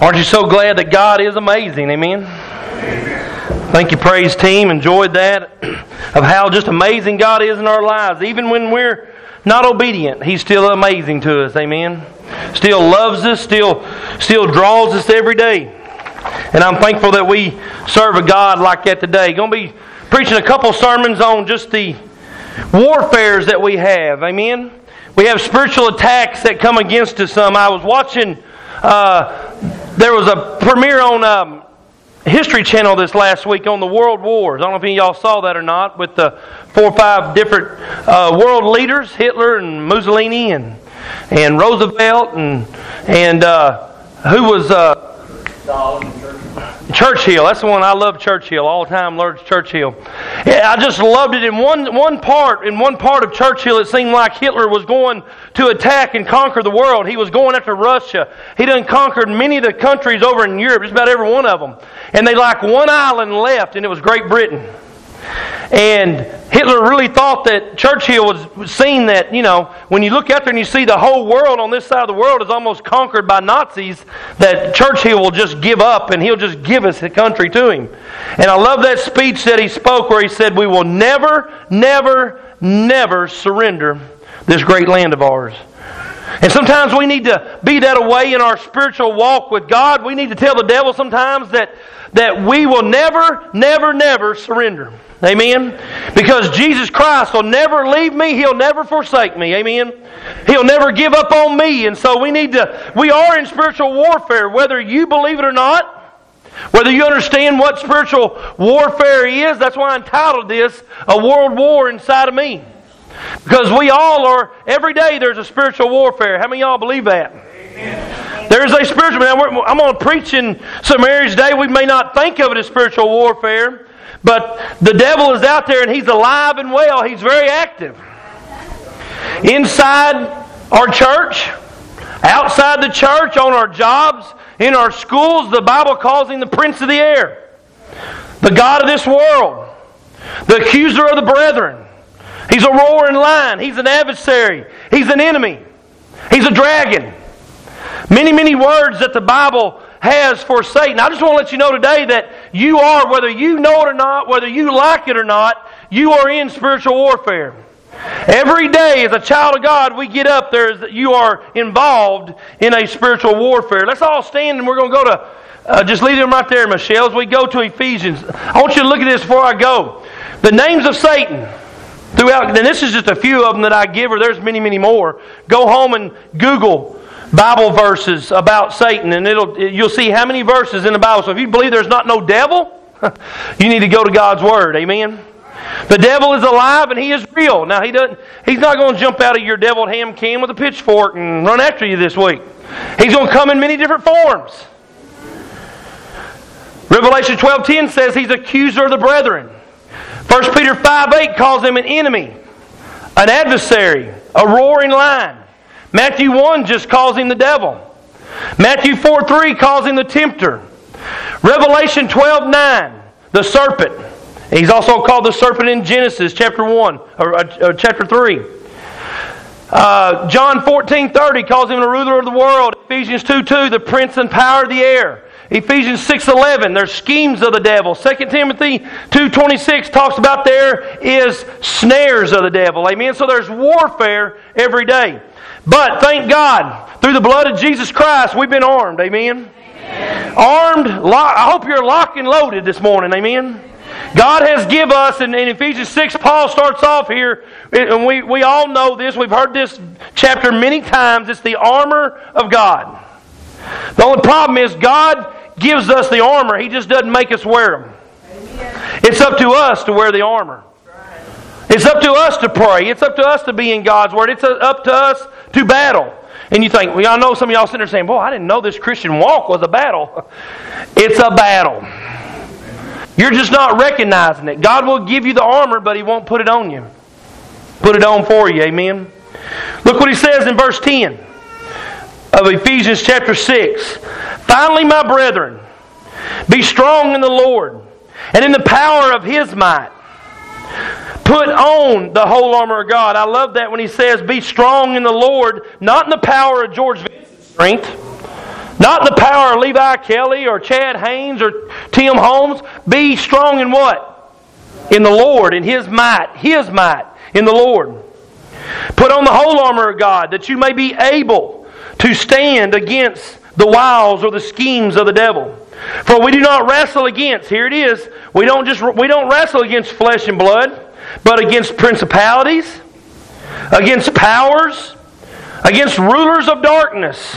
Aren't you so glad that God is amazing? Amen. Thank you, praise team. Enjoyed that of how just amazing God is in our lives. Even when we're not obedient, He's still amazing to us. Amen. Still loves us, still, still draws us every day. And I'm thankful that we serve a God like that today. Going to be preaching a couple sermons on just the warfares that we have. Amen. We have spiritual attacks that come against us. Some I was watching. Uh, there was a premiere on um, History Channel this last week on the World Wars. I don't know if any of y'all saw that or not, with the four or five different uh, world leaders Hitler and Mussolini and, and Roosevelt and, and uh, who was. Churchill. That's the one I love. Churchill all time. Learned Churchill. Yeah, I just loved it. In one one part, in one part of Churchill, it seemed like Hitler was going to attack and conquer the world. He was going after Russia. He done conquered many of the countries over in Europe, just about every one of them. And they like one island left, and it was Great Britain. And Hitler really thought that Churchill was seeing that, you know, when you look out there and you see the whole world on this side of the world is almost conquered by Nazis, that Churchill will just give up and he'll just give us the country to him. And I love that speech that he spoke where he said, We will never, never, never surrender this great land of ours. And sometimes we need to be that way in our spiritual walk with God. We need to tell the devil sometimes that, that we will never, never, never surrender. Amen? Because Jesus Christ will never leave me. He'll never forsake me. Amen? He'll never give up on me. And so we need to, we are in spiritual warfare, whether you believe it or not. Whether you understand what spiritual warfare is, that's why I entitled this A World War Inside of Me. Because we all are, every day there's a spiritual warfare. How many of y'all believe that? Amen. There's a spiritual, man I'm going to preach in some areas today. We may not think of it as spiritual warfare, but the devil is out there and he's alive and well. He's very active. Inside our church, outside the church, on our jobs, in our schools, the Bible calls him the prince of the air, the God of this world, the accuser of the brethren. He's a roaring lion. He's an adversary. He's an enemy. He's a dragon. Many, many words that the Bible has for Satan. I just want to let you know today that you are, whether you know it or not, whether you like it or not, you are in spiritual warfare. Every day, as a child of God, we get up there, you are involved in a spiritual warfare. Let's all stand and we're going to go to, uh, just leave them right there, Michelle, as we go to Ephesians. I want you to look at this before I go. The names of Satan throughout, and this is just a few of them that I give her, there's many, many more. Go home and Google Bible verses about Satan, and it'll you'll see how many verses in the Bible. So if you believe there's not no devil, you need to go to God's Word. Amen. The devil is alive and he is real. Now he doesn't he's not going to jump out of your deviled ham can with a pitchfork and run after you this week. He's going to come in many different forms. Revelation 12:10 says he's accuser of the brethren. 1 Peter 5 8 calls him an enemy, an adversary, a roaring lion. Matthew 1 just calls him the devil. Matthew 4 3 calls him the tempter. Revelation 12 9, the serpent. He's also called the serpent in Genesis chapter 1, or, uh, uh chapter 3. Uh, John 14 30 calls him the ruler of the world. Ephesians 2 2, the prince and power of the air. Ephesians 6:11 there's schemes of the devil. 2 Timothy 2:26 talks about there is snares of the devil. Amen. So there's warfare every day. But thank God, through the blood of Jesus Christ, we've been armed. Amen. Amen. Armed. I hope you're locked and loaded this morning. Amen. God has give us, and in Ephesians 6, Paul starts off here, and we, we all know this. We've heard this chapter many times. It's the armor of God. The only problem is God gives us the armor. He just doesn't make us wear them. Amen. It's up to us to wear the armor. It's up to us to pray. It's up to us to be in God's Word. It's up to us to battle. And you think, well, I know some of y'all sitting there saying, boy, I didn't know this Christian walk was a battle. It's a battle. You're just not recognizing it. God will give you the armor, but He won't put it on you. Put it on for you. Amen. Look what He says in verse 10 of Ephesians chapter 6. Finally, my brethren, be strong in the Lord and in the power of His might. Put on the whole armor of God. I love that when he says, Be strong in the Lord, not in the power of George Vincent's strength, Not in the power of Levi Kelly or Chad Haynes or Tim Holmes. Be strong in what? In the Lord, in His might. His might in the Lord. Put on the whole armor of God that you may be able to stand against the wiles or the schemes of the devil. For we do not wrestle against, here it is, we don't just we don't wrestle against flesh and blood, but against principalities, against powers, against rulers of darkness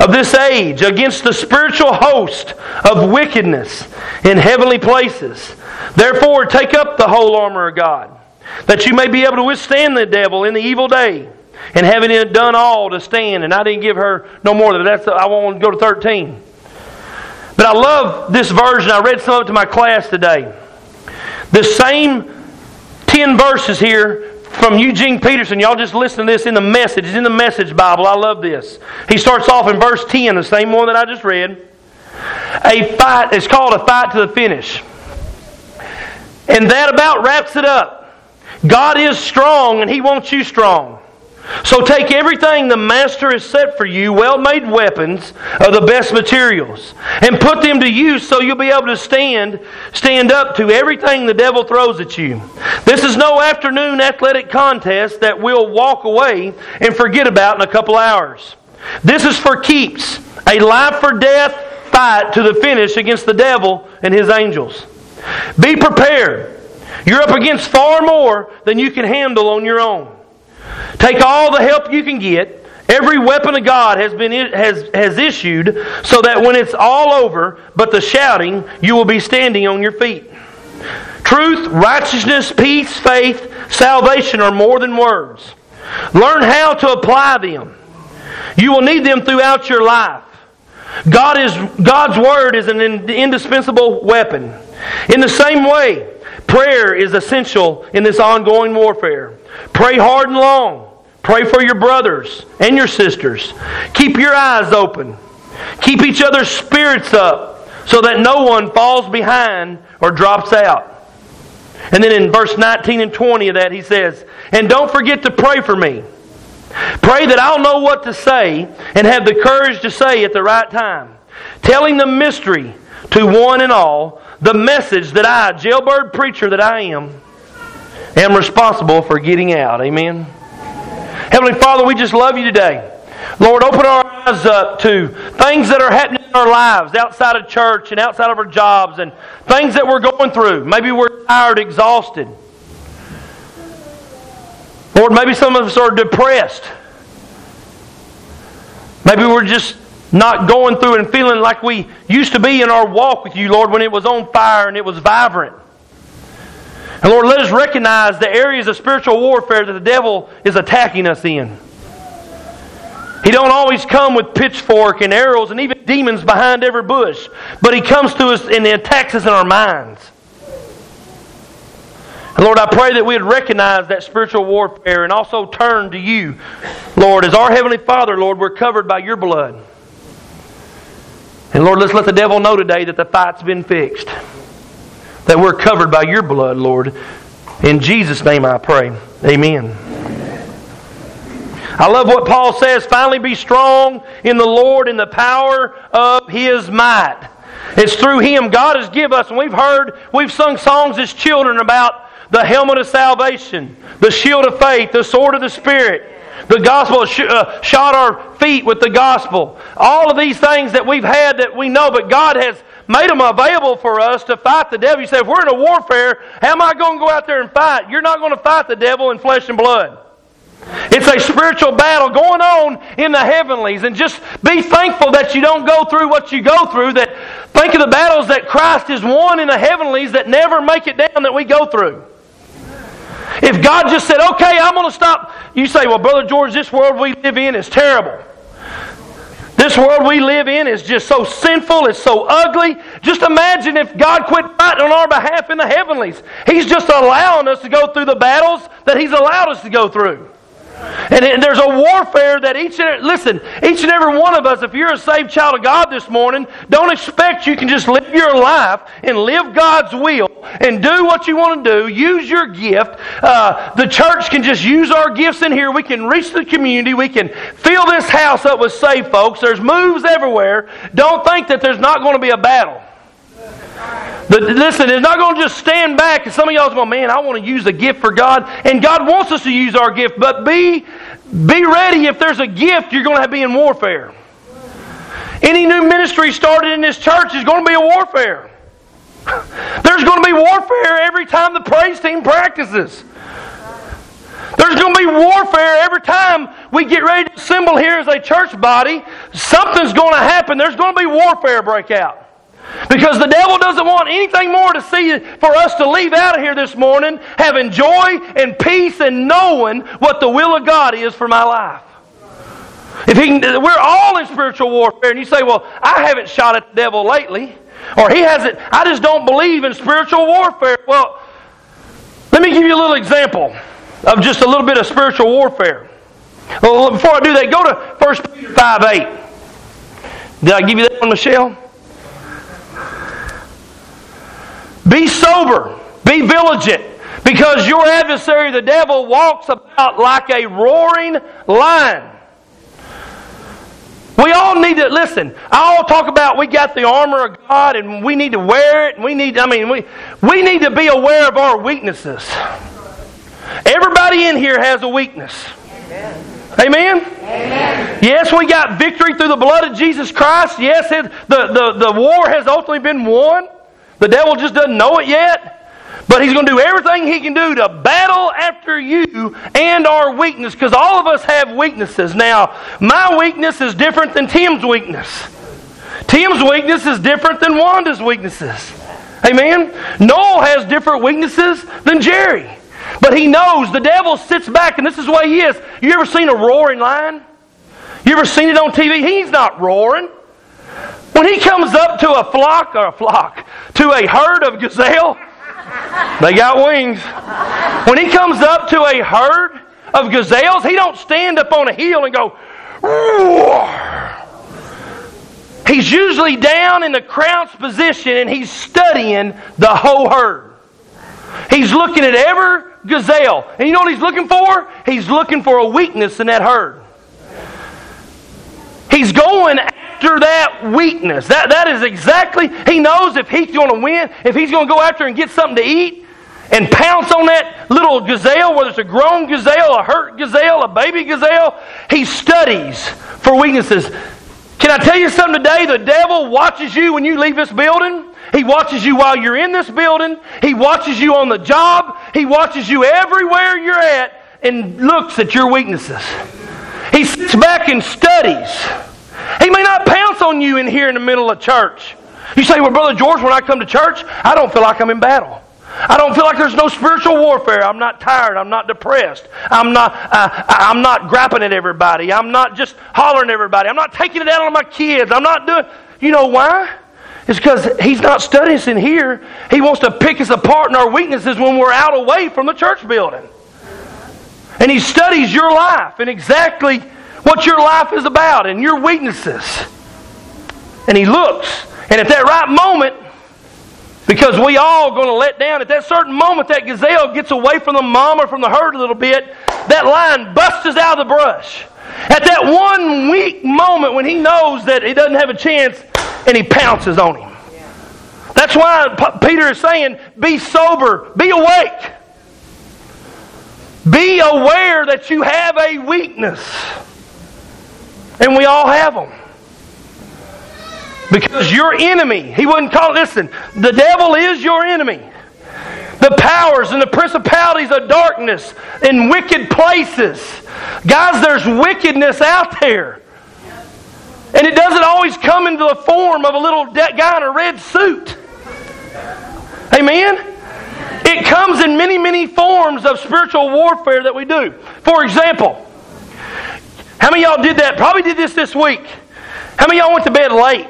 of this age, against the spiritual host of wickedness in heavenly places. Therefore, take up the whole armor of God, that you may be able to withstand the devil in the evil day and having done all to stand. And I didn't give her no more than that. I want to go to 13. But I love this version. I read some of it to my class today. The same 10 verses here from Eugene Peterson. Y'all just listen to this in the message. It's in the message Bible. I love this. He starts off in verse 10, the same one that I just read. A fight, it's called a fight to the finish. And that about wraps it up. God is strong and He wants you strong. So take everything the Master has set for you, well made weapons of the best materials, and put them to use so you'll be able to stand, stand up to everything the devil throws at you. This is no afternoon athletic contest that we'll walk away and forget about in a couple hours. This is for keeps, a life for death fight to the finish against the devil and his angels. Be prepared. You're up against far more than you can handle on your own. Take all the help you can get. Every weapon of God has been has has issued so that when it's all over, but the shouting, you will be standing on your feet. Truth, righteousness, peace, faith, salvation are more than words. Learn how to apply them. You will need them throughout your life. God is God's word is an indispensable weapon. In the same way, prayer is essential in this ongoing warfare. Pray hard and long. Pray for your brothers and your sisters. Keep your eyes open. Keep each other's spirits up so that no one falls behind or drops out. And then in verse 19 and 20 of that, he says, And don't forget to pray for me. Pray that I'll know what to say and have the courage to say at the right time, telling the mystery to one and all, the message that I, jailbird preacher that I am, am responsible for getting out. Amen. Heavenly Father, we just love you today. Lord, open our eyes up to things that are happening in our lives outside of church and outside of our jobs and things that we're going through. Maybe we're tired, exhausted. Lord, maybe some of us are depressed. Maybe we're just not going through and feeling like we used to be in our walk with you, Lord, when it was on fire and it was vibrant. And Lord, let us recognize the areas of spiritual warfare that the devil is attacking us in. He don't always come with pitchfork and arrows and even demons behind every bush, but he comes to us and attacks us in our minds. And Lord, I pray that we'd recognize that spiritual warfare and also turn to you, Lord. As our Heavenly Father, Lord, we're covered by your blood. And Lord, let's let the devil know today that the fight's been fixed that we're covered by your blood, Lord. In Jesus' name I pray. Amen. I love what Paul says. Finally, be strong in the Lord in the power of his might. It's through him God has given us, and we've heard, we've sung songs as children about the helmet of salvation, the shield of faith, the sword of the Spirit. The gospel uh, shot our feet with the gospel. All of these things that we've had that we know, but God has made them available for us to fight the devil. You say, if we're in a warfare, how am I going to go out there and fight? You're not going to fight the devil in flesh and blood. It's a spiritual battle going on in the heavenlies. And just be thankful that you don't go through what you go through. That think of the battles that Christ has won in the heavenlies that never make it down that we go through. If God just said, okay, I'm going to stop. You say, well, Brother George, this world we live in is terrible. This world we live in is just so sinful, it's so ugly. Just imagine if God quit fighting on our behalf in the heavenlies. He's just allowing us to go through the battles that He's allowed us to go through. And there's a warfare that each and listen, each and every one of us, if you're a saved child of God this morning, don't expect you can just live your life and live God's will and do what you want to do. Use your gift. Uh, the church can just use our gifts in here. We can reach the community. We can fill this house up with saved folks. There's moves everywhere. Don't think that there's not going to be a battle. But listen, it's not going to just stand back. And some of y'all going, man, I want to use a gift for God. And God wants us to use our gift. But be, be ready if there's a gift, you're going to be in warfare. Any new ministry started in this church is going to be a warfare. There's going to be warfare every time the praise team practices. There's going to be warfare every time we get ready to assemble here as a church body. Something's going to happen. There's going to be warfare break out. Because the devil doesn't want anything more to see for us to leave out of here this morning having joy and peace and knowing what the will of God is for my life. If he can, we're all in spiritual warfare, and you say, "Well, I haven't shot at the devil lately," or "He hasn't." I just don't believe in spiritual warfare. Well, let me give you a little example of just a little bit of spiritual warfare. Well, before I do that, go to 1 Peter 5 8. Did I give you that one, Michelle? Be sober, be vigilant, because your adversary, the devil, walks about like a roaring lion. We all need to listen. I all talk about we got the armor of God and we need to wear it. And we need, I mean, we we need to be aware of our weaknesses. Everybody in here has a weakness. Amen. Amen? Amen? Yes, we got victory through the blood of Jesus Christ. Yes, the, the, the war has ultimately been won. The devil just doesn't know it yet. But he's going to do everything he can do to battle after you and our weakness because all of us have weaknesses. Now, my weakness is different than Tim's weakness. Tim's weakness is different than Wanda's weaknesses. Amen? Noel has different weaknesses than Jerry. But he knows the devil sits back, and this is the way he is. You ever seen a roaring lion? You ever seen it on TV? He's not roaring. When he comes up to a flock or a flock, to a herd of gazelle, they got wings. When he comes up to a herd of gazelles, he don't stand up on a hill and go, Roar. He's usually down in the crouched position and he's studying the whole herd. He's looking at every gazelle. And you know what he's looking for? He's looking for a weakness in that herd. He's going after that weakness. That, that is exactly, he knows if he's going to win, if he's going to go after and get something to eat and pounce on that little gazelle, whether it's a grown gazelle, a hurt gazelle, a baby gazelle, he studies for weaknesses. Can I tell you something today? The devil watches you when you leave this building. He watches you while you're in this building. He watches you on the job. He watches you everywhere you're at and looks at your weaknesses. He sits back and studies. May not pounce on you in here in the middle of church. You say, Well, Brother George, when I come to church, I don't feel like I'm in battle. I don't feel like there's no spiritual warfare. I'm not tired. I'm not depressed. I'm not, uh, I'm not grappling at everybody. I'm not just hollering at everybody. I'm not taking it out on my kids. I'm not doing. You know why? It's because he's not studying us in here. He wants to pick us apart in our weaknesses when we're out away from the church building. And he studies your life and exactly what your life is about and your weaknesses. And he looks, and at that right moment, because we all going to let down, at that certain moment, that gazelle gets away from the mom or from the herd a little bit, that lion busts out of the brush. At that one weak moment when he knows that he doesn't have a chance, and he pounces on him. That's why Peter is saying, be sober, be awake. Be aware that you have a weakness. And we all have them. Because your enemy, he wouldn't call it, listen, the devil is your enemy. The powers and the principalities of darkness in wicked places. Guys, there's wickedness out there. And it doesn't always come into the form of a little guy in a red suit. Amen? It comes in many, many forms of spiritual warfare that we do. For example, how many y'all did that? Probably did this this week. How many y'all went to bed late?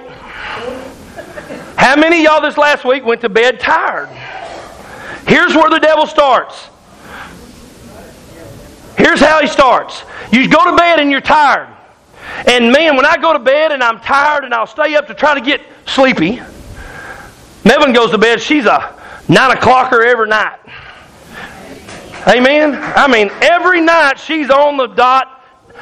How many y'all this last week went to bed tired? Here's where the devil starts. Here's how he starts. You go to bed and you're tired. And man, when I go to bed and I'm tired and I'll stay up to try to get sleepy, Melvin goes to bed, she's a nine o'clocker every night. Amen. I mean, every night she's on the dot.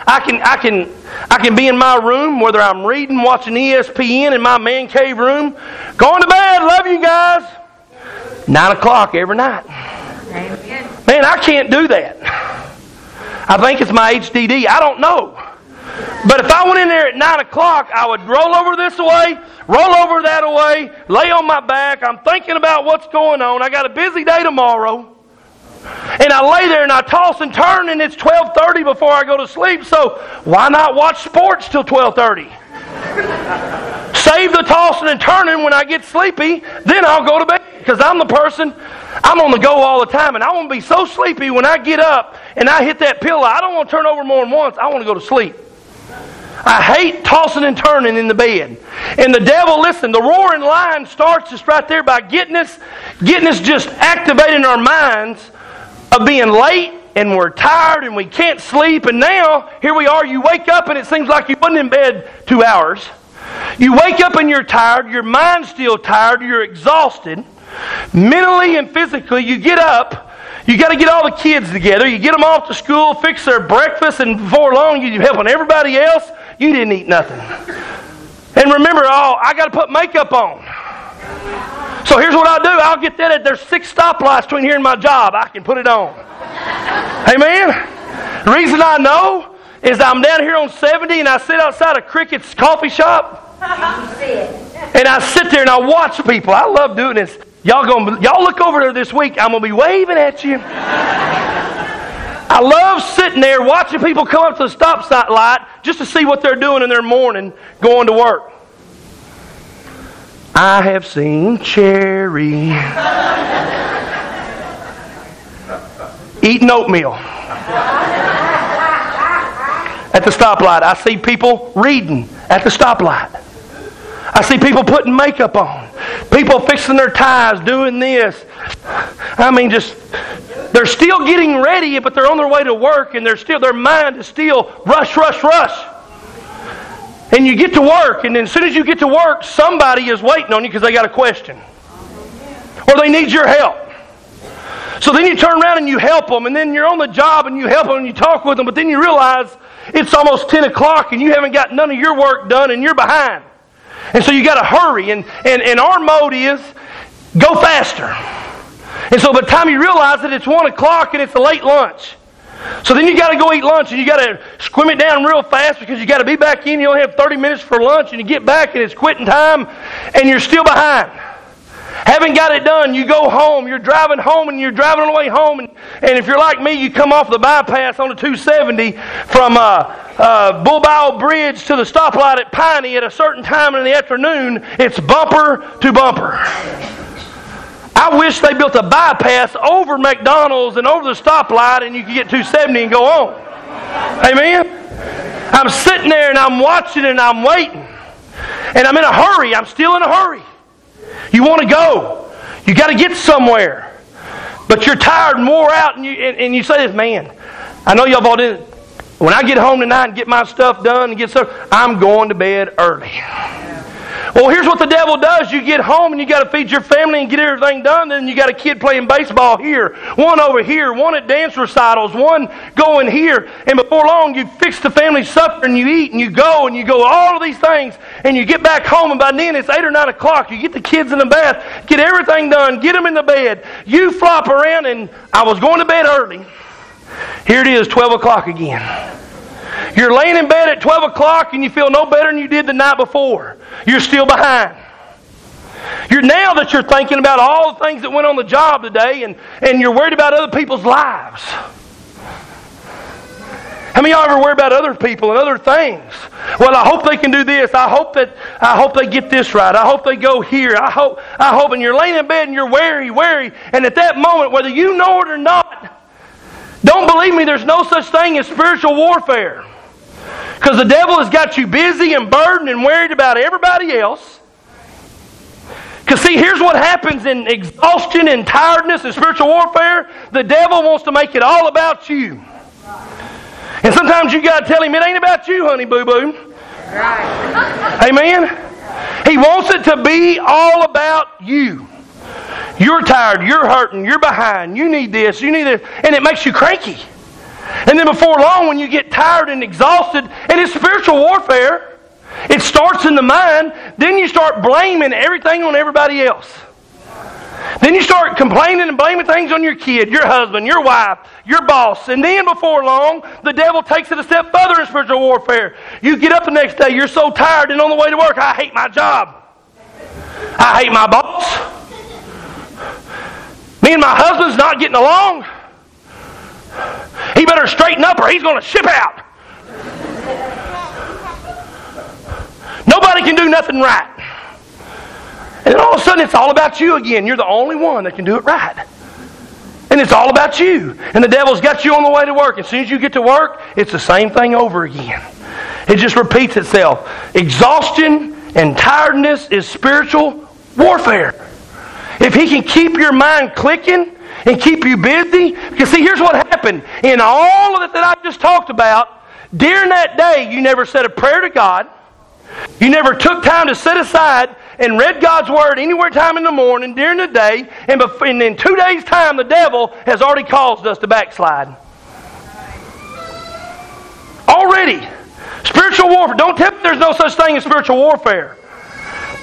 I can, I can, I can be in my room, whether I'm reading, watching ESPN in my man cave room, going to bed. Love you guys. Nine o'clock every night. Man, I can't do that. I think it's my HDD. I don't know. But if I went in there at 9 o'clock, I would roll over this way, roll over that way, lay on my back. I'm thinking about what's going on. I got a busy day tomorrow. And I lay there and I toss and turn and it's 12:30 before I go to sleep. So why not watch sports till 12:30? Save the tossing and turning when I get sleepy, then I'll go to bed because I'm the person I'm on the go all the time and I want to be so sleepy when I get up and I hit that pillow. I don't want to turn over more than once. I want to go to sleep. I hate tossing and turning in the bed. And the devil, listen, the roaring lion starts just right there by getting us, getting us just activating our minds of being late and we're tired and we can't sleep. And now, here we are, you wake up and it seems like you wasn't in bed two hours. You wake up and you're tired, your mind's still tired, you're exhausted. Mentally and physically, you get up you got to get all the kids together. You get them off to school, fix their breakfast, and before long, you're helping everybody else. You didn't eat nothing. And remember, oh, I got to put makeup on. So here's what I'll do. I'll get that. At, there's six stoplights between here and my job. I can put it on. Amen. The reason I know is I'm down here on 70 and I sit outside a Cricket's coffee shop. And I sit there and I watch people. I love doing this. Y'all gonna y'all look over there this week. I'm gonna be waving at you. I love sitting there watching people come up to the stop sign light just to see what they're doing in their morning going to work. I have seen Cherry eating oatmeal at the stoplight. I see people reading at the stoplight. I see people putting makeup on. People fixing their ties, doing this. I mean, just they're still getting ready, but they're on their way to work, and they're still their mind is still rush, rush, rush. And you get to work, and then as soon as you get to work, somebody is waiting on you because they got a question, or they need your help. So then you turn around and you help them, and then you're on the job and you help them and you talk with them, but then you realize it's almost 10 o'clock and you haven't got none of your work done and you're behind. And so you got to hurry. And, and, and our mode is go faster. And so by the time you realize that it's 1 o'clock and it's a late lunch. So then you got to go eat lunch and you got to squim it down real fast because you got to be back in. You only have 30 minutes for lunch and you get back and it's quitting time and you're still behind. Haven't got it done, you go home. You're driving home and you're driving on the way home. And, and if you're like me, you come off the bypass on the 270 from uh, uh, Bull Bridge to the stoplight at Piney at a certain time in the afternoon. It's bumper to bumper. I wish they built a bypass over McDonald's and over the stoplight and you could get 270 and go on. Amen? I'm sitting there and I'm watching and I'm waiting. And I'm in a hurry. I'm still in a hurry. You want to go. You got to get somewhere. But you're tired and wore out, and you, and, and you say this, man, I know y'all all did When I get home tonight and get my stuff done and get stuff, I'm going to bed early. Well, here's what the devil does. You get home and you got to feed your family and get everything done. Then you got a kid playing baseball here, one over here, one at dance recitals, one going here. And before long, you fix the family supper and you eat and you go and you go all of these things. And you get back home and by then it's 8 or 9 o'clock. You get the kids in the bath, get everything done, get them in the bed. You flop around and I was going to bed early. Here it is, 12 o'clock again. You're laying in bed at 12 o'clock and you feel no better than you did the night before. You're still behind. You're now that you're thinking about all the things that went on the job today and, and you're worried about other people's lives. How many of y'all ever worry about other people and other things? Well, I hope they can do this. I hope that I hope they get this right. I hope they go here. I hope I hope and you're laying in bed and you're wary, wary. And at that moment, whether you know it or not, don't believe me, there's no such thing as spiritual warfare. Because the devil has got you busy and burdened and worried about everybody else. Because, see, here's what happens in exhaustion and tiredness and spiritual warfare the devil wants to make it all about you. And sometimes you got to tell him it ain't about you, honey boo boo. Right. Amen. He wants it to be all about you. You're tired, you're hurting, you're behind, you need this, you need this, and it makes you cranky. And then before long, when you get tired and exhausted, and it's spiritual warfare, it starts in the mind, then you start blaming everything on everybody else. Then you start complaining and blaming things on your kid, your husband, your wife, your boss. And then before long, the devil takes it a step further in spiritual warfare. You get up the next day, you're so tired, and on the way to work, I hate my job. I hate my boss. Me and my husband's not getting along. He better straighten up or he's going to ship out. Nobody can do nothing right. And then all of a sudden, it's all about you again. You're the only one that can do it right. And it's all about you. And the devil's got you on the way to work. As soon as you get to work, it's the same thing over again. It just repeats itself. Exhaustion and tiredness is spiritual warfare. If he can keep your mind clicking and keep you busy, because see, here's what happened. In all of it that I just talked about, during that day, you never said a prayer to God. You never took time to set aside and read God's Word anywhere time in the morning, during the day, and, in two days' time, the devil has already caused us to backslide. Already. Spiritual warfare. Don't tell me there's no such thing as spiritual warfare.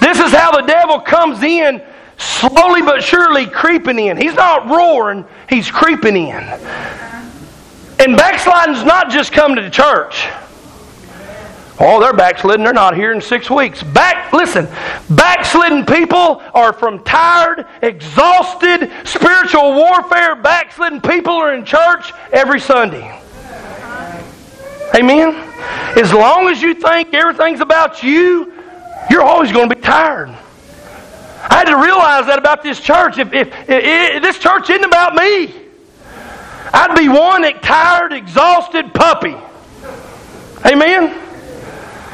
This is how the devil comes in, slowly but surely creeping in. He's not roaring, he's creeping in. And backsliding's not just come to the church. Oh, they're backslidden. They're not here in six weeks. Back, listen, backslidden people are from tired, exhausted, spiritual warfare. Backslidden people are in church every Sunday. Amen? As long as you think everything's about you, you're always going to be tired. I had to realize that about this church. If, if, if, if this church isn't about me, I'd be one tired, exhausted puppy. Amen?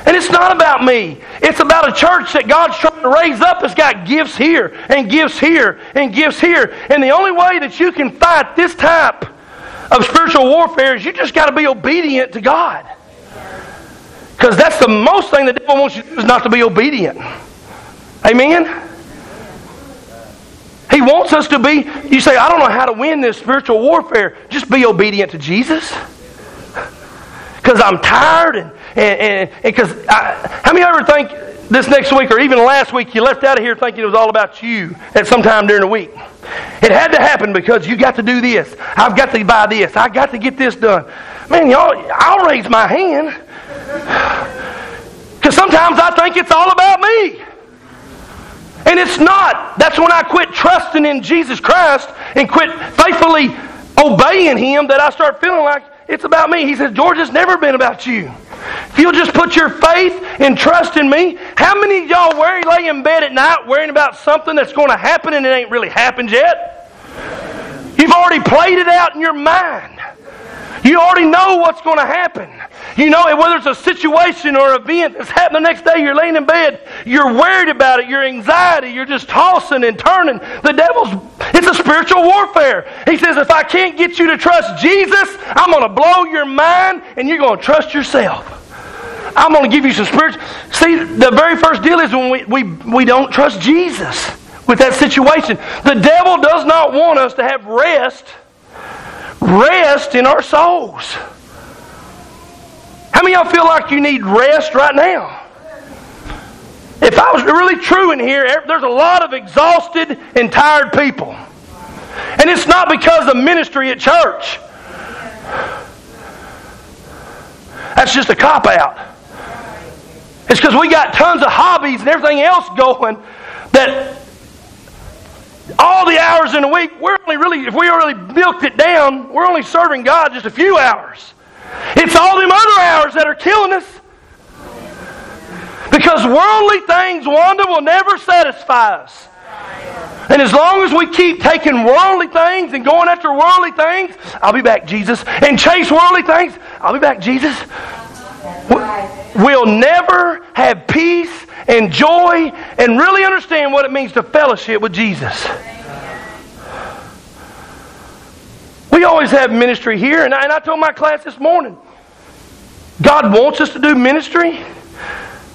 And it's not about me. It's about a church that God's trying to raise up that's got gifts here and gifts here and gifts here. And the only way that you can fight this type of spiritual warfare is you just got to be obedient to God. Because that's the most thing the devil wants you to do is not to be obedient. Amen? Wants us to be, you say, I don't know how to win this spiritual warfare. Just be obedient to Jesus. Because I'm tired and and because how many ever think this next week or even last week you left out of here thinking it was all about you at some time during the week? It had to happen because you got to do this. I've got to buy this. I got to get this done. Man, y'all, I'll raise my hand because sometimes I think it's all about me. And it's not. That's when I quit trusting in Jesus Christ and quit faithfully obeying Him that I start feeling like it's about me. He says, George, it's never been about you. If you'll just put your faith and trust in me, how many of y'all worry, lay in bed at night worrying about something that's going to happen and it ain't really happened yet? You've already played it out in your mind. You already know what's going to happen. You know, whether it's a situation or an event that's happening the next day, you're laying in bed, you're worried about it, you're anxiety, you're just tossing and turning. The devil's, it's a spiritual warfare. He says, if I can't get you to trust Jesus, I'm going to blow your mind and you're going to trust yourself. I'm going to give you some spiritual. See, the very first deal is when we, we, we don't trust Jesus with that situation. The devil does not want us to have rest, rest in our souls. How many of y'all feel like you need rest right now? If I was really true in here, er, there's a lot of exhausted and tired people. And it's not because of ministry at church. That's just a cop out. It's because we got tons of hobbies and everything else going that all the hours in a week, we're only really, if we really milked it down, we're only serving God just a few hours. It's all them other hours that are killing us. Because worldly things, Wanda, will never satisfy us. And as long as we keep taking worldly things and going after worldly things, I'll be back, Jesus. And chase worldly things, I'll be back, Jesus. We'll never have peace and joy and really understand what it means to fellowship with Jesus. We always have ministry here, and I, and I told my class this morning God wants us to do ministry,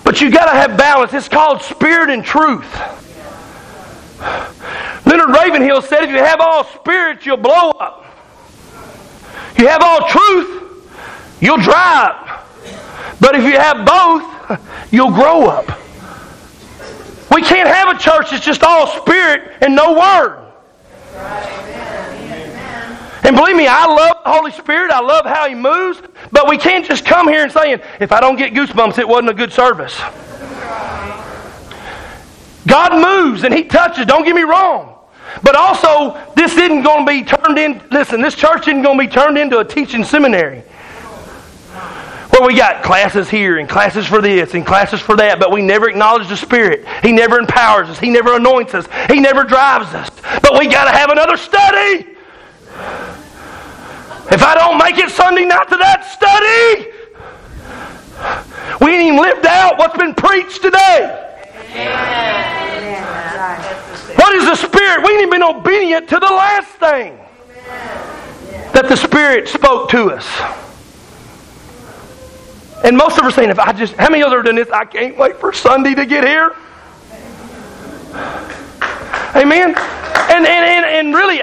but you got to have balance. It's called spirit and truth. Leonard Ravenhill said, if you have all spirit, you'll blow up. You have all truth, you'll dry up. But if you have both, you'll grow up. We can't have a church that's just all spirit and no word. And believe me, I love the Holy Spirit. I love how He moves. But we can't just come here and saying, if I don't get goosebumps, it wasn't a good service. God moves and He touches. Don't get me wrong. But also, this isn't going to be turned in. Listen, this church isn't going to be turned into a teaching seminary. Where we got classes here and classes for this and classes for that, but we never acknowledge the Spirit. He never empowers us. He never anoints us. He never drives us. But we got to have another study. If I don't make it Sunday night to that study, we ain't even lived out what's been preached today. What is the Spirit? We ain't even been obedient to the last thing that the Spirit spoke to us. And most of us are saying, if I just, how many of us are doing this? I can't wait for Sunday to get here. Amen. And, and, and, and really,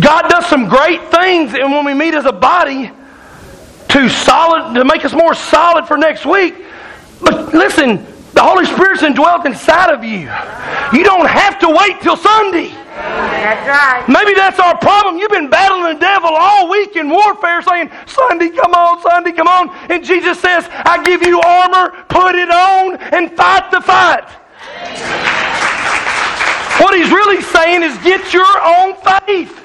God does some great things, and when we meet as a body, to solid to make us more solid for next week. But listen, the Holy Spirit's indwelt inside of you. You don't have to wait till Sunday. That's right. Maybe that's our problem. You've been battling the devil all week in warfare, saying, Sunday, come on, Sunday, come on. And Jesus says, I give you armor, put it on, and fight the fight. What he's really saying is get your own faith.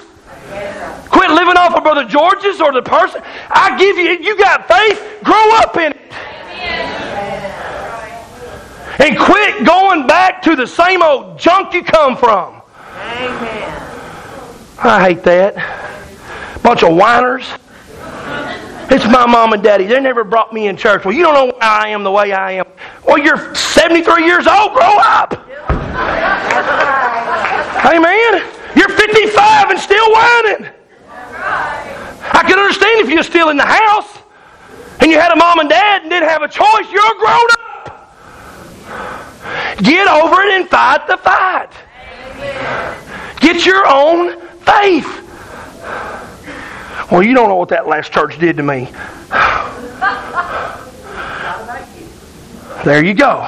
Quit living off of Brother George's or the person. I give you, you got faith, grow up in it. And quit going back to the same old junk you come from. Amen. I hate that. Bunch of whiners. It's my mom and daddy. They never brought me in church. Well, you don't know why I am the way I am. Well, you're 73 years old. Grow up. Amen. You're 55 and still whining. I can understand if you're still in the house and you had a mom and dad and didn't have a choice. You're grown up. Get over it and fight the fight. Get your own faith. Well, you don't know what that last church did to me. There you go.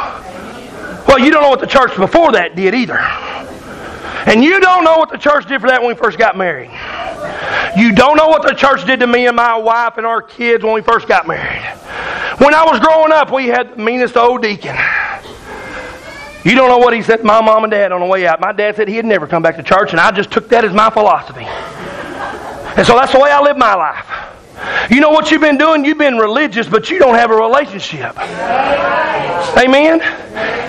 Well, you don't know what the church before that did either. And you don't know what the church did for that when we first got married. You don't know what the church did to me and my wife and our kids when we first got married. When I was growing up, we had the meanest old deacon. You don't know what he said to my mom and dad on the way out. My dad said he'd never come back to church, and I just took that as my philosophy. And so that's the way I live my life. You know what you've been doing? You've been religious, but you don't have a relationship. Amen?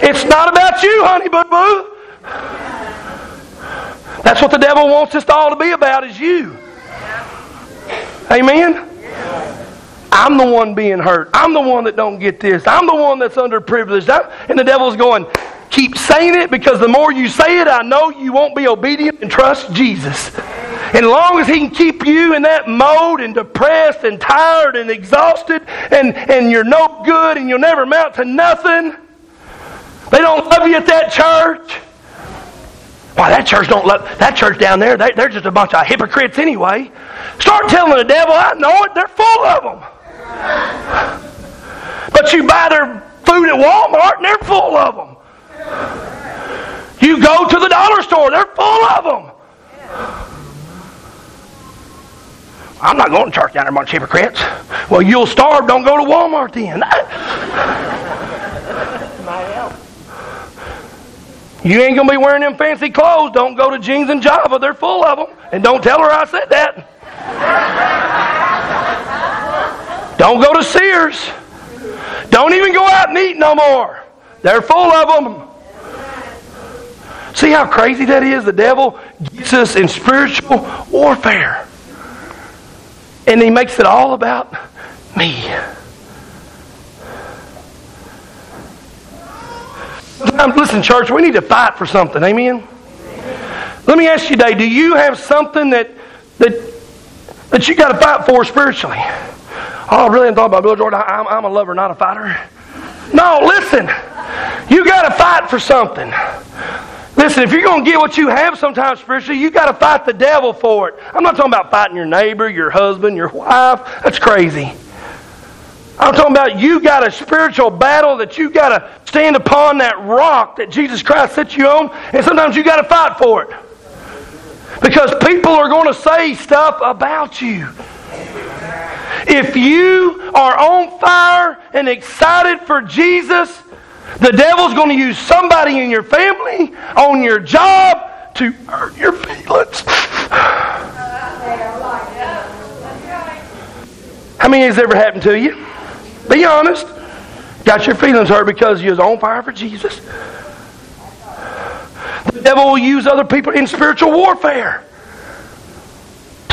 It's not about you, honey boo boo. That's what the devil wants us all to be about is you. Amen? I'm the one being hurt. I'm the one that don't get this. I'm the one that's underprivileged. I'm, and the devil's going, keep saying it because the more you say it, I know you won't be obedient and trust Jesus. And long as he can keep you in that mode and depressed and tired and exhausted and, and you're no good and you'll never amount to nothing, they don't love you at that church. Why, that church don't love that church down there. They, they're just a bunch of hypocrites anyway. Start telling the devil, I know it. They're full of them. But you buy their food at Walmart and they're full of them. You go to the dollar store, they're full of them. I'm not going to church down there, bunch of hypocrites. Well, you'll starve. Don't go to Walmart then. You ain't going to be wearing them fancy clothes. Don't go to Jeans and Java. They're full of them. And don't tell her I said that. Don't go to Sears. Don't even go out and eat no more. They're full of them. See how crazy that is? The devil gets us in spiritual warfare. And he makes it all about me. Sometimes, listen, church, we need to fight for something. Amen? Let me ask you today, do you have something that that that you got to fight for spiritually? Oh, I really hadn't thought about Bill Jordan. I, I'm, I'm a lover, not a fighter. No, listen. You got to fight for something. Listen, if you're going to get what you have sometimes spiritually, you got to fight the devil for it. I'm not talking about fighting your neighbor, your husband, your wife. That's crazy. I'm talking about you got a spiritual battle that you got to stand upon that rock that Jesus Christ set you on, and sometimes you got to fight for it. Because people are going to say stuff about you. If you are on fire and excited for Jesus, the devil's going to use somebody in your family, on your job, to hurt your feelings. How many has ever happened to you? Be honest. Got your feelings hurt because you was on fire for Jesus. The devil will use other people in spiritual warfare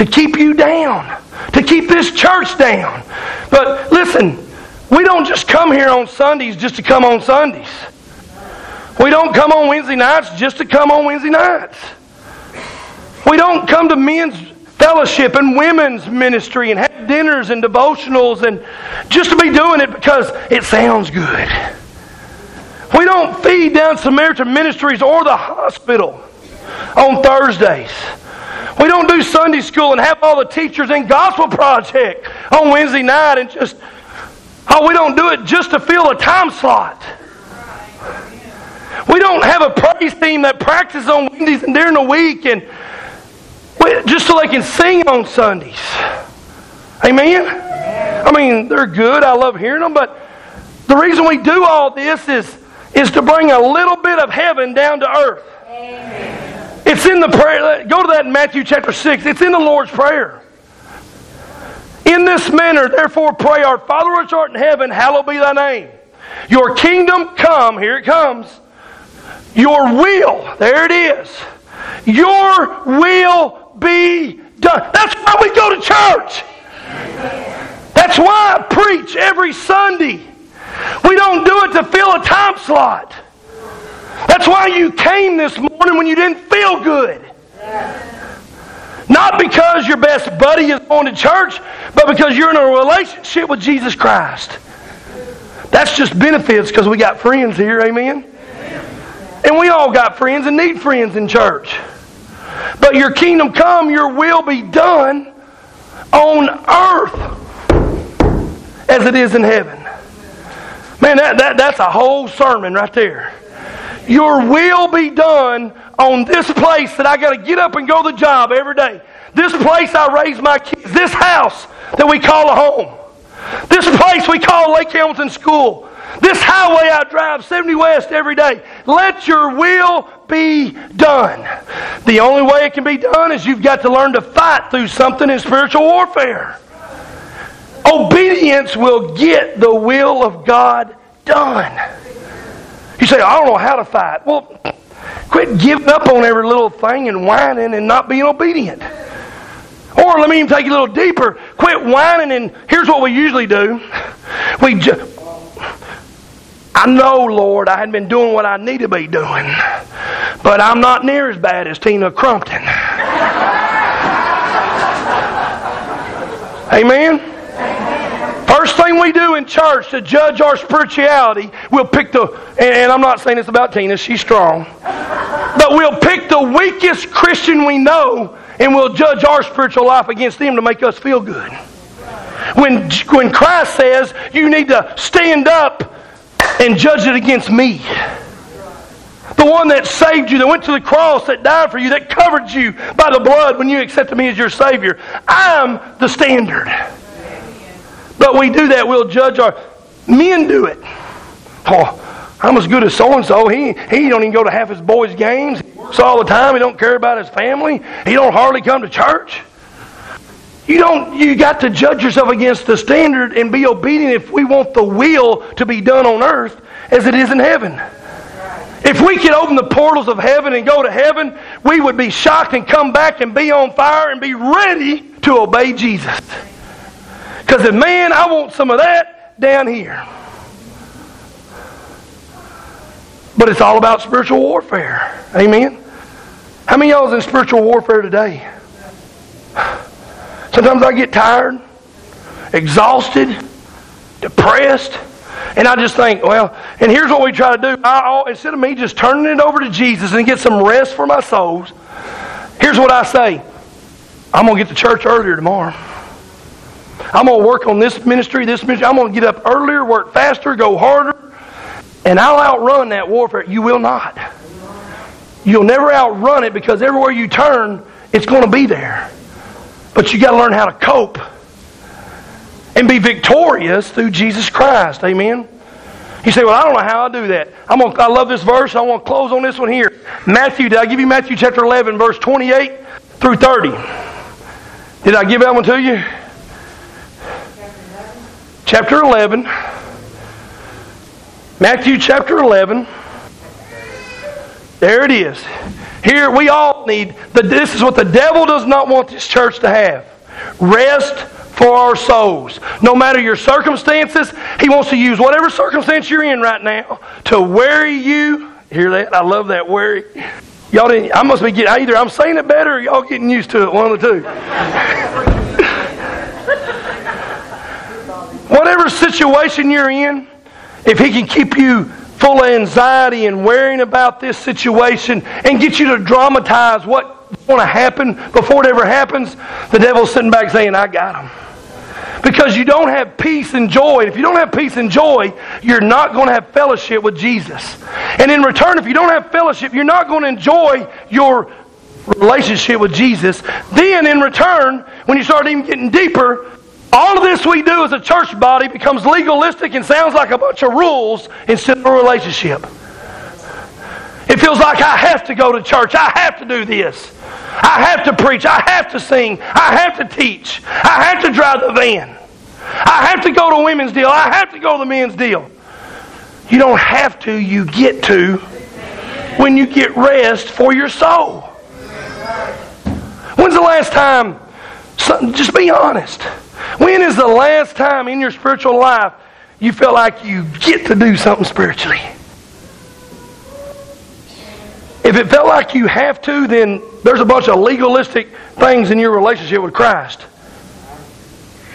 to keep you down, to keep this church down. But listen, we don't just come here on Sundays just to come on Sundays. We don't come on Wednesday nights just to come on Wednesday nights. We don't come to men's fellowship and women's ministry and have dinners and devotionals and just to be doing it because it sounds good. We don't feed down Samaritan Ministries or the hospital on Thursdays. We don't do Sunday school and have all the teachers in Gospel Project on Wednesday night and just, oh, we don't do it just to fill a time slot. We don't have a praise team that practices on Wednesdays and during the week and just so they can sing on Sundays. Amen? I mean, they're good. I love hearing them, but the reason we do all this is, is to bring a little bit of heaven down to earth. Amen. It's in the prayer. Go to that in Matthew chapter 6. It's in the Lord's Prayer. In this manner, therefore, pray, Our Father which art in heaven, hallowed be thy name. Your kingdom come, here it comes. Your will, there it is. Your will be done. That's why we go to church. That's why I preach every Sunday. We don't do it to fill a time slot. That's why you came this morning when you didn't feel good. Not because your best buddy is going to church, but because you're in a relationship with Jesus Christ. That's just benefits because we got friends here, amen? And we all got friends and need friends in church. But your kingdom come, your will be done on earth as it is in heaven. Man, that, that, that's a whole sermon right there. Your will be done on this place that I got to get up and go to the job every day. This place I raise my kids. This house that we call a home. This place we call Lake Hamilton School. This highway I drive 70 West every day. Let your will be done. The only way it can be done is you've got to learn to fight through something in spiritual warfare. Obedience will get the will of God done. Say, I don't know how to fight. Well, quit giving up on every little thing and whining and not being obedient. Or let me even take it a little deeper. Quit whining and here's what we usually do. We just I know, Lord, I hadn't been doing what I need to be doing, but I'm not near as bad as Tina Crumpton. Amen? We do in church to judge our spirituality, we'll pick the, and I'm not saying this about Tina, she's strong, but we'll pick the weakest Christian we know and we'll judge our spiritual life against them to make us feel good. When, when Christ says you need to stand up and judge it against me. The one that saved you, that went to the cross, that died for you, that covered you by the blood when you accepted me as your Savior. I'm the standard. But we do that, we'll judge our men do it. Oh, I'm as good as so and so. He he don't even go to half his boys' games. He works all the time. He don't care about his family. He don't hardly come to church. You don't you got to judge yourself against the standard and be obedient if we want the will to be done on earth as it is in heaven. If we could open the portals of heaven and go to heaven, we would be shocked and come back and be on fire and be ready to obey Jesus. Because if man, I want some of that down here. But it's all about spiritual warfare. Amen. How many y'all is in spiritual warfare today? Sometimes I get tired. exhausted, depressed. And I just think, well, and here's what we try to do. I, instead of me just turning it over to Jesus and get some rest for my souls, here's what I say I'm going to get to church earlier tomorrow. I'm going to work on this ministry, this ministry. I'm going to get up earlier, work faster, go harder, and I'll outrun that warfare. You will not. You'll never outrun it because everywhere you turn, it's going to be there. But you got to learn how to cope and be victorious through Jesus Christ. Amen. You say, "Well, I don't know how I do that." I'm gonna, I love this verse. I want to close on this one here. Matthew. Did I give you Matthew chapter 11, verse 28 through 30? Did I give that one to you? Chapter 11. Matthew chapter 11. There it is. Here we all need, the, this is what the devil does not want this church to have. Rest for our souls. No matter your circumstances, he wants to use whatever circumstance you're in right now to weary you. Hear that? I love that weary. Y'all didn't, I must be getting, either I'm saying it better or y'all getting used to it, one of the two. whatever situation you're in, if he can keep you full of anxiety and worrying about this situation and get you to dramatize what's going to happen before it ever happens, the devil's sitting back saying, I got him. Because you don't have peace and joy. If you don't have peace and joy, you're not going to have fellowship with Jesus. And in return, if you don't have fellowship, you're not going to enjoy your relationship with Jesus. Then, in return, when you start even getting deeper, all of this we do as a church body becomes legalistic and sounds like a bunch of rules instead of a relationship. It feels like I have to go to church. I have to do this. I have to preach. I have to sing. I have to teach. I have to drive the van. I have to go to women's deal. I have to go to the men's deal. You don't have to, you get to when you get rest for your soul. When's the last time, just be honest, when is the last time in your spiritual life you feel like you get to do something spiritually? If it felt like you have to, then there's a bunch of legalistic things in your relationship with Christ.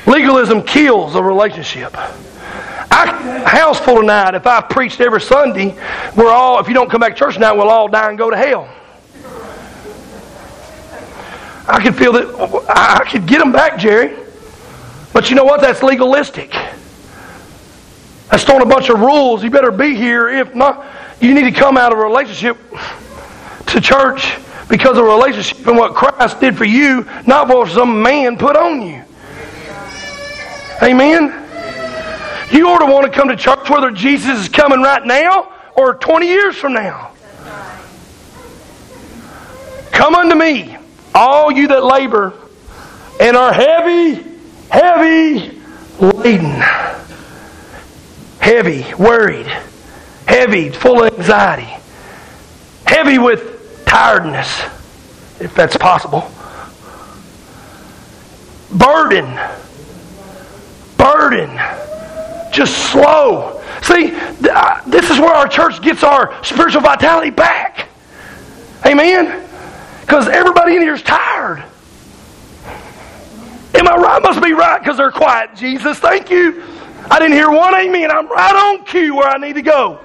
Legalism kills a relationship. I house full tonight. If I preached every Sunday, we're all. If you don't come back to church tonight, we'll all die and go to hell. I could feel that. I could get them back, Jerry. But you know what? That's legalistic. That's throwing a bunch of rules. You better be here. If not, you need to come out of a relationship to church because of a relationship and what Christ did for you, not what some man put on you. Amen? You ought to want to come to church whether Jesus is coming right now or 20 years from now. Come unto me, all you that labor and are heavy heavy laden, heavy, worried, heavy, full of anxiety, heavy with tiredness, if that's possible. Burden, burden, just slow. See, this is where our church gets our spiritual vitality back. Amen? Because everybody in here is tired. Am I right? Must be right because they're quiet. Jesus, thank you. I didn't hear one amen. I'm right on cue where I need to go.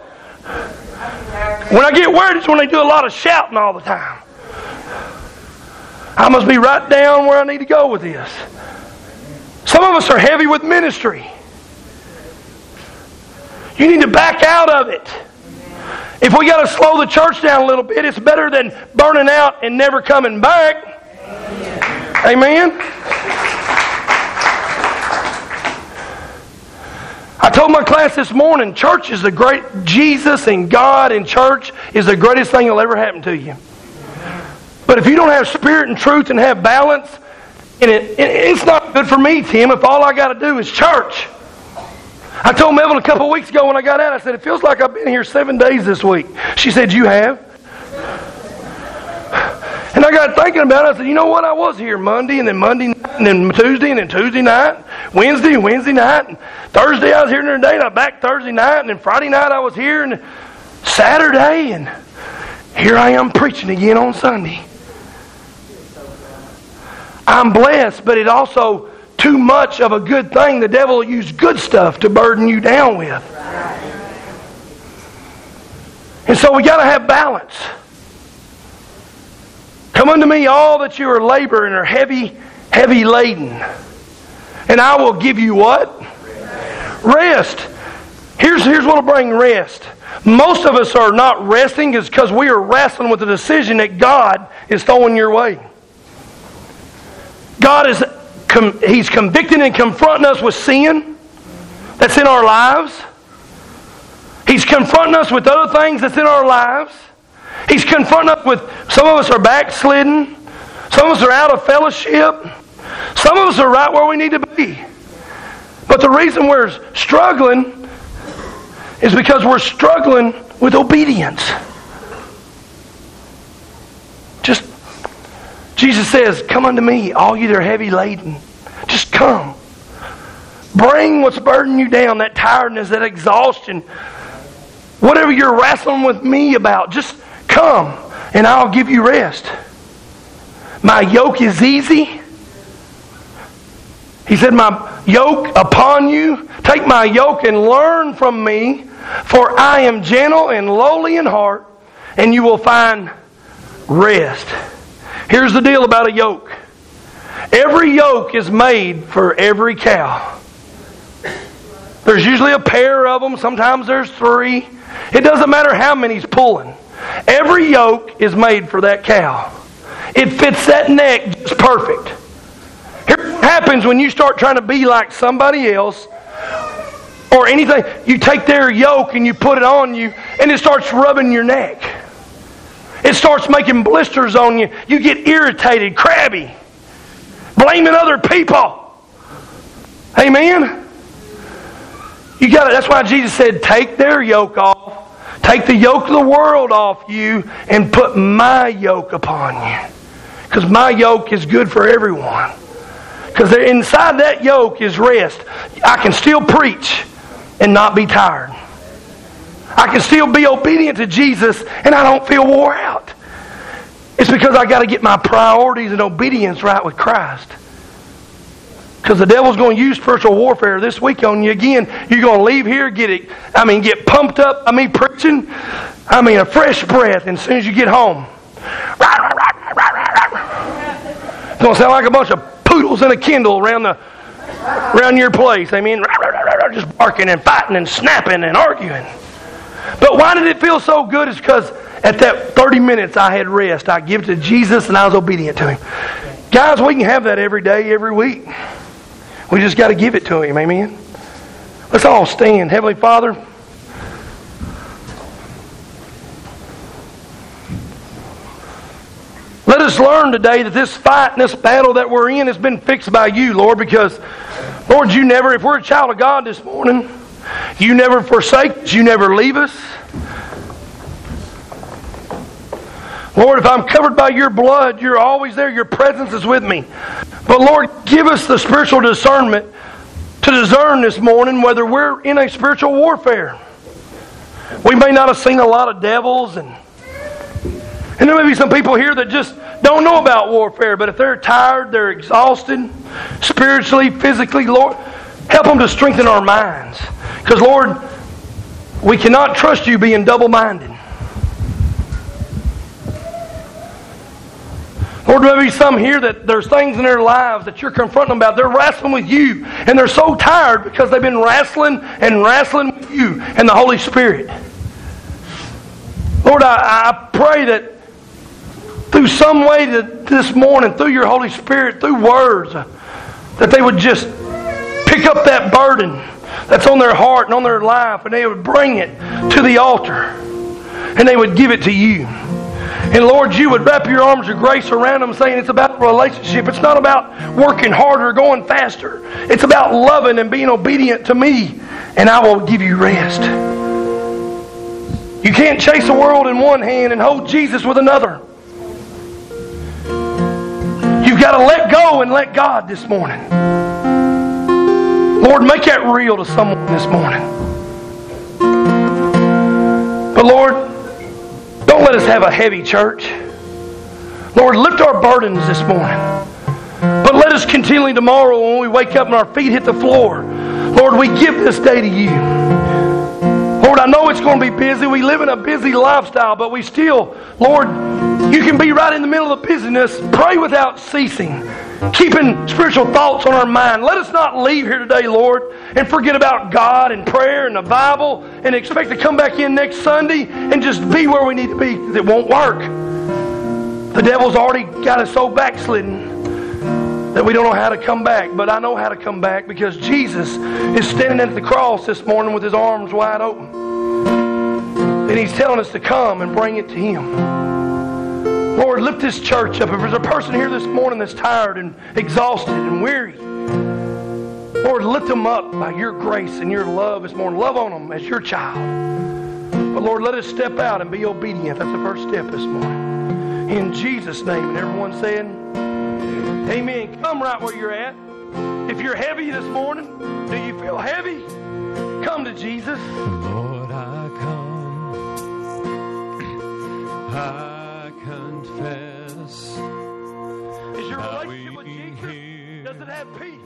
When I get worried, it's when they do a lot of shouting all the time. I must be right down where I need to go with this. Some of us are heavy with ministry. You need to back out of it. If we got to slow the church down a little bit, it's better than burning out and never coming back. Amen. Told my class this morning, church is the great, Jesus and God and church is the greatest thing that'll ever happen to you. But if you don't have spirit and truth and have balance, and it, it's not good for me, Tim, if all I got to do is church. I told Melvin a couple weeks ago when I got out, I said, it feels like I've been here seven days this week. She said, you have? I got thinking about it. I said, you know what? I was here Monday, and then Monday night, and then Tuesday, and then Tuesday night, Wednesday, Wednesday night, and Thursday I was here during the day, and I back Thursday night, and then Friday night I was here, and Saturday, and here I am preaching again on Sunday. I'm blessed, but it also too much of a good thing, the devil will use good stuff to burden you down with. And so we got to have balance. Come unto me, all that you are laboring are heavy, heavy laden, and I will give you what? Rest. Here's, here's what will bring rest. Most of us are not resting is because we are wrestling with the decision that God is throwing your way. God is He's convicting and confronting us with sin that's in our lives. He's confronting us with other things that's in our lives. He's confronting us with some of us are backslidden, some of us are out of fellowship, some of us are right where we need to be. But the reason we're struggling is because we're struggling with obedience. Just, Jesus says, Come unto me, all you that are heavy laden. Just come. Bring what's burdening you down, that tiredness, that exhaustion, whatever you're wrestling with me about. Just come, and I'll give you rest. My yoke is easy. He said, My yoke upon you. Take my yoke and learn from me, for I am gentle and lowly in heart, and you will find rest. Here's the deal about a yoke every yoke is made for every cow. There's usually a pair of them, sometimes there's three. It doesn't matter how many's pulling. Every yoke is made for that cow. It fits that neck just perfect. Here happens when you start trying to be like somebody else or anything. You take their yoke and you put it on you, and it starts rubbing your neck. It starts making blisters on you. You get irritated, crabby, blaming other people. Amen. You got it. That's why Jesus said, "Take their yoke off." Take the yoke of the world off you and put my yoke upon you. Because my yoke is good for everyone. Because inside that yoke is rest. I can still preach and not be tired. I can still be obedient to Jesus and I don't feel wore out. It's because I got to get my priorities and obedience right with Christ. Because the devil's going to use spiritual warfare this week on you again. You're going to leave here, get it, I mean, get pumped up. I mean, preaching. I mean, a fresh breath. And as soon as you get home, it's going to sound like a bunch of poodles in a kennel around the around your place. I mean, just barking and fighting and snapping and arguing. But why did it feel so good? It's because at that 30 minutes I had rest. I give to Jesus and I was obedient to Him. Guys, we can have that every day, every week. We just got to give it to Him. Amen. Let's all stand. Heavenly Father, let us learn today that this fight and this battle that we're in has been fixed by you, Lord, because, Lord, you never, if we're a child of God this morning, you never forsake us, you never leave us. Lord, if I'm covered by your blood, you're always there. Your presence is with me. But Lord, give us the spiritual discernment to discern this morning whether we're in a spiritual warfare. We may not have seen a lot of devils and and there may be some people here that just don't know about warfare, but if they're tired, they're exhausted, spiritually, physically, Lord, help them to strengthen our minds. Because, Lord, we cannot trust you being double minded. Lord, there may be some here that there's things in their lives that you're confronting them about. They're wrestling with you, and they're so tired because they've been wrestling and wrestling with you and the Holy Spirit. Lord, I, I pray that through some way that this morning, through your Holy Spirit, through words, that they would just pick up that burden that's on their heart and on their life, and they would bring it to the altar, and they would give it to you. And Lord, you would wrap your arms of grace around them, saying it's about relationship. It's not about working harder, going faster. It's about loving and being obedient to me, and I will give you rest. You can't chase the world in one hand and hold Jesus with another. You've got to let go and let God this morning. Lord, make that real to someone this morning. But Lord, don't let us have a heavy church. Lord, lift our burdens this morning. But let us continually tomorrow when we wake up and our feet hit the floor, Lord, we give this day to you. I know it's going to be busy. We live in a busy lifestyle, but we still, Lord, you can be right in the middle of busyness. Pray without ceasing, keeping spiritual thoughts on our mind. Let us not leave here today, Lord, and forget about God and prayer and the Bible and expect to come back in next Sunday and just be where we need to be. It won't work. The devil's already got us so backslidden that we don't know how to come back. But I know how to come back because Jesus is standing at the cross this morning with his arms wide open. And he's telling us to come and bring it to him. Lord, lift this church up. If there's a person here this morning that's tired and exhausted and weary, Lord, lift them up by your grace and your love this morning. Love on them as your child. But Lord, let us step out and be obedient. That's the first step this morning. In Jesus' name. And everyone saying, Amen. Come right where you're at. If you're heavy this morning, do you feel heavy? Come to Jesus. Lord, I come. I confess. Is your relationship with Jesus? Does it have peace?